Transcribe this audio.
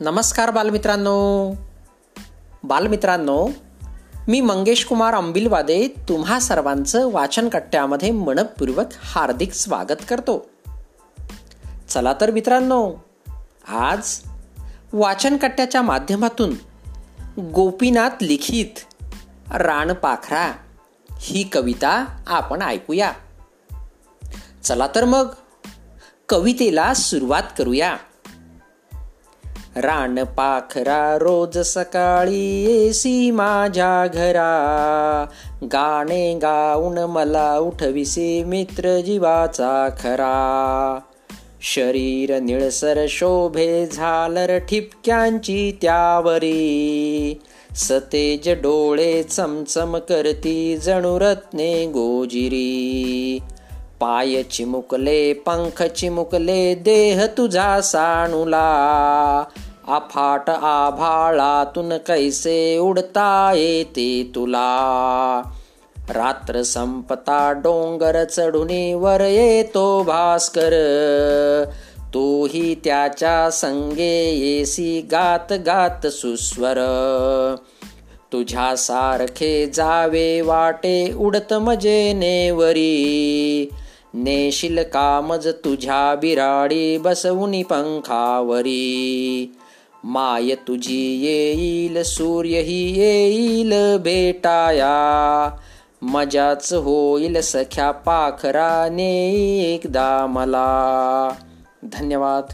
नमस्कार बालमित्रांनो. बालमित्रांनो मी मंगेश कुमार अंबिलवादे तुम्हा सर्वांचं वाचन कट्ट्यामध्ये मनपूर्वक हार्दिक स्वागत करतो. चला तर मित्रांनो आज वाचन कट्ट्याच्या माध्यमातून गोपीनाथ लिखित रानपाखरा ही कविता आपण ऐकूया. चला तर मग कवितेला सुरुवात करूया. रान पाखरा रोज सकाळी येसी माझ्या घरा. गाणे गाऊन मला उठविसे मित्र जीवाचा खरा. शरीर निळसर शोभे झालर ठिपक्यांची त्यावरी. सतेज डोळे चमचम करती जणू रत्ने गोजिरी. पाय चिमुकले पंख चिमुकले देह तुझा साणुला. अफाट आभाळातून कैसे उडता येते तुला? रात्र संपता डोंगर चढुनी वर येतो भास्कर. तूही त्याच्या संगे येसी गात गात सुस्वर. तुझ्या सारखे जावे वाटे उडत मजे नेवरी नेशील कामज तुझ्या बिराडी बसवुनी पंखावरी. माय तुझी येईल सूर्यही येईल भेटाया. मजाच होईल सख्या पाखराने एकदा मला. धन्यवाद.